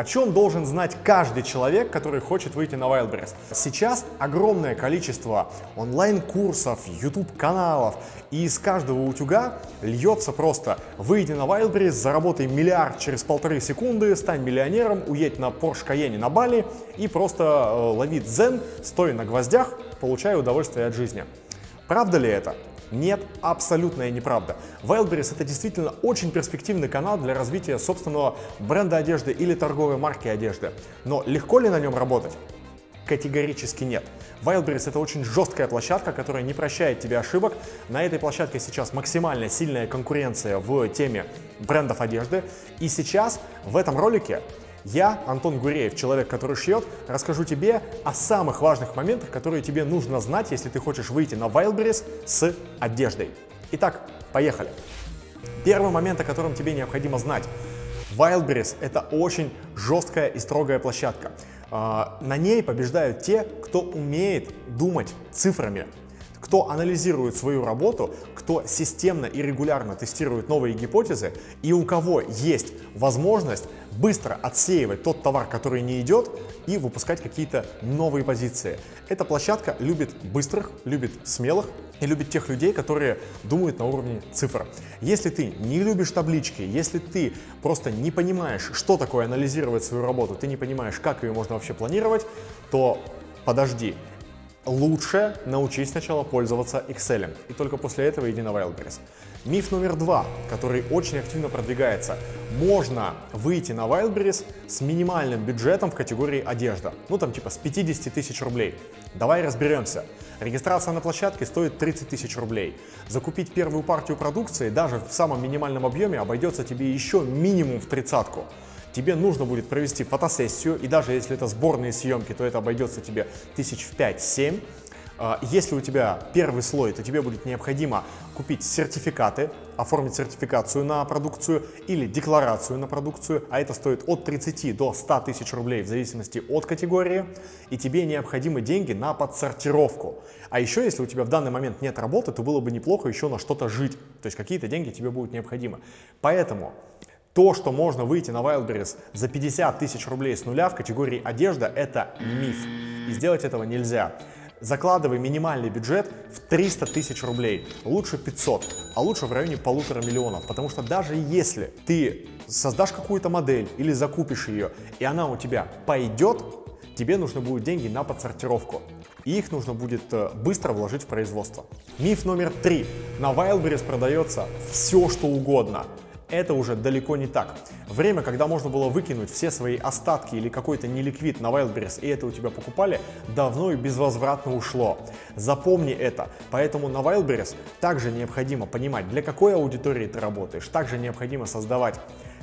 о чем должен знать каждый человек, который хочет выйти на Wildberries? Сейчас огромное количество онлайн-курсов, YouTube-каналов, и из каждого утюга льется просто «Выйди на Wildberries, заработай миллиард через полторы секунды, стань миллионером, уедь на Porsche Cayenne на Бали и просто э, лови дзен, стой на гвоздях, получай удовольствие от жизни». Правда ли это? Нет, абсолютная неправда. Wildberries это действительно очень перспективный канал для развития собственного бренда одежды или торговой марки одежды. Но легко ли на нем работать? Категорически нет. Wildberries это очень жесткая площадка, которая не прощает тебе ошибок. На этой площадке сейчас максимально сильная конкуренция в теме брендов одежды. И сейчас в этом ролике я, Антон Гуреев, человек, который шьет, расскажу тебе о самых важных моментах, которые тебе нужно знать, если ты хочешь выйти на Wildberries с одеждой. Итак, поехали. Первый момент, о котором тебе необходимо знать. Wildberries – это очень жесткая и строгая площадка. А, на ней побеждают те, кто умеет думать цифрами, кто анализирует свою работу, кто системно и регулярно тестирует новые гипотезы и у кого есть возможность быстро отсеивать тот товар, который не идет, и выпускать какие-то новые позиции. Эта площадка любит быстрых, любит смелых и любит тех людей, которые думают на уровне цифр. Если ты не любишь таблички, если ты просто не понимаешь, что такое анализировать свою работу, ты не понимаешь, как ее можно вообще планировать, то подожди, лучше научись сначала пользоваться Excel, и только после этого иди на Wildberries. Миф номер два, который очень активно продвигается. Можно выйти на Wildberries с минимальным бюджетом в категории одежда. Ну там типа с 50 тысяч рублей. Давай разберемся. Регистрация на площадке стоит 30 тысяч рублей. Закупить первую партию продукции даже в самом минимальном объеме обойдется тебе еще минимум в тридцатку тебе нужно будет провести фотосессию, и даже если это сборные съемки, то это обойдется тебе тысяч в 5-7. А, если у тебя первый слой, то тебе будет необходимо купить сертификаты, оформить сертификацию на продукцию или декларацию на продукцию, а это стоит от 30 до 100 тысяч рублей в зависимости от категории, и тебе необходимы деньги на подсортировку. А еще, если у тебя в данный момент нет работы, то было бы неплохо еще на что-то жить, то есть какие-то деньги тебе будут необходимы. Поэтому то, что можно выйти на Wildberries за 50 тысяч рублей с нуля в категории одежда, это миф. И сделать этого нельзя. Закладывай минимальный бюджет в 300 тысяч рублей, лучше 500, а лучше в районе полутора миллионов, потому что даже если ты создашь какую-то модель или закупишь ее, и она у тебя пойдет, тебе нужны будут деньги на подсортировку. И их нужно будет э, быстро вложить в производство. Миф номер три. На Wildberries продается все, что угодно это уже далеко не так. Время, когда можно было выкинуть все свои остатки или какой-то неликвид на Wildberries, и это у тебя покупали, давно и безвозвратно ушло. Запомни это. Поэтому на Wildberries также необходимо понимать, для какой аудитории ты работаешь. Также необходимо создавать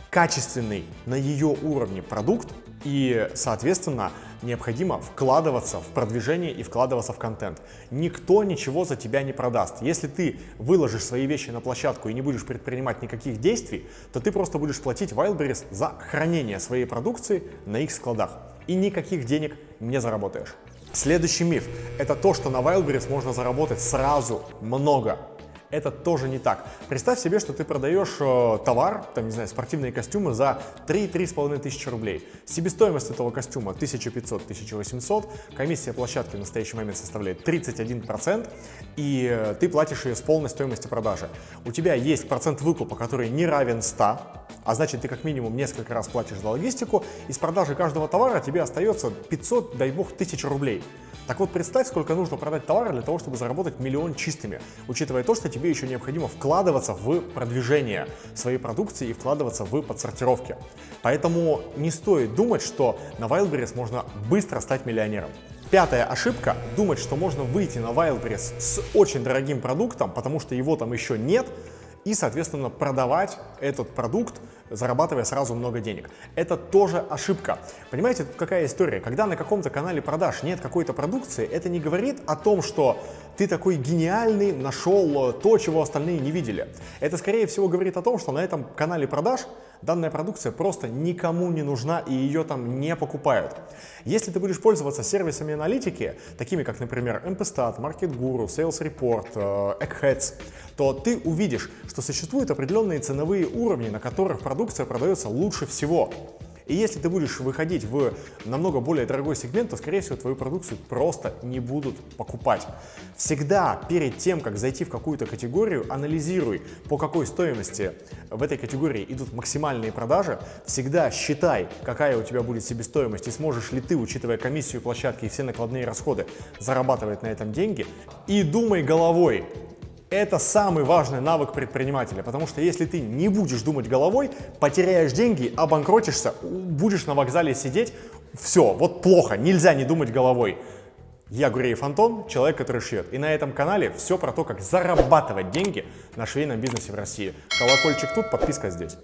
качественный на ее уровне продукт, и, соответственно, необходимо вкладываться в продвижение и вкладываться в контент. Никто ничего за тебя не продаст. Если ты выложишь свои вещи на площадку и не будешь предпринимать никаких действий, то ты просто будешь платить Wildberries за хранение своей продукции на их складах. И никаких денег не заработаешь. Следующий миф – это то, что на Wildberries можно заработать сразу много это тоже не так. Представь себе, что ты продаешь э, товар, там, не знаю, спортивные костюмы за 3-3,5 тысячи рублей. Себестоимость этого костюма 1500-1800, комиссия площадки в настоящий момент составляет 31%, и э, ты платишь ее с полной стоимости продажи. У тебя есть процент выкупа, который не равен 100, а значит ты как минимум несколько раз платишь за логистику, и с продажи каждого товара тебе остается 500, дай бог, тысяч рублей. Так вот, представь, сколько нужно продать товара для того, чтобы заработать миллион чистыми, учитывая то, что тебе еще необходимо вкладываться в продвижение своей продукции и вкладываться в подсортировки. Поэтому не стоит думать, что на Wildberries можно быстро стать миллионером. Пятая ошибка – думать, что можно выйти на Wildberries с очень дорогим продуктом, потому что его там еще нет, и, соответственно, продавать этот продукт, зарабатывая сразу много денег. Это тоже ошибка. Понимаете, тут какая история? Когда на каком-то канале продаж нет какой-то продукции, это не говорит о том, что ты такой гениальный, нашел то, чего остальные не видели. Это, скорее всего, говорит о том, что на этом канале продаж данная продукция просто никому не нужна и ее там не покупают. Если ты будешь пользоваться сервисами аналитики, такими как, например, MPStat, MarketGuru, Sales Report, э, Eggheads, то ты увидишь, что существуют определенные ценовые уровни, на которых продукция продается лучше всего. И если ты будешь выходить в намного более дорогой сегмент, то, скорее всего, твою продукцию просто не будут покупать. Всегда перед тем, как зайти в какую-то категорию, анализируй, по какой стоимости в этой категории идут максимальные продажи. Всегда считай, какая у тебя будет себестоимость и сможешь ли ты, учитывая комиссию площадки и все накладные расходы, зарабатывать на этом деньги. И думай головой, это самый важный навык предпринимателя, потому что если ты не будешь думать головой, потеряешь деньги, обанкротишься, будешь на вокзале сидеть, все, вот плохо, нельзя не думать головой. Я Гуреев Антон, человек, который шьет. И на этом канале все про то, как зарабатывать деньги на швейном бизнесе в России. Колокольчик тут, подписка здесь.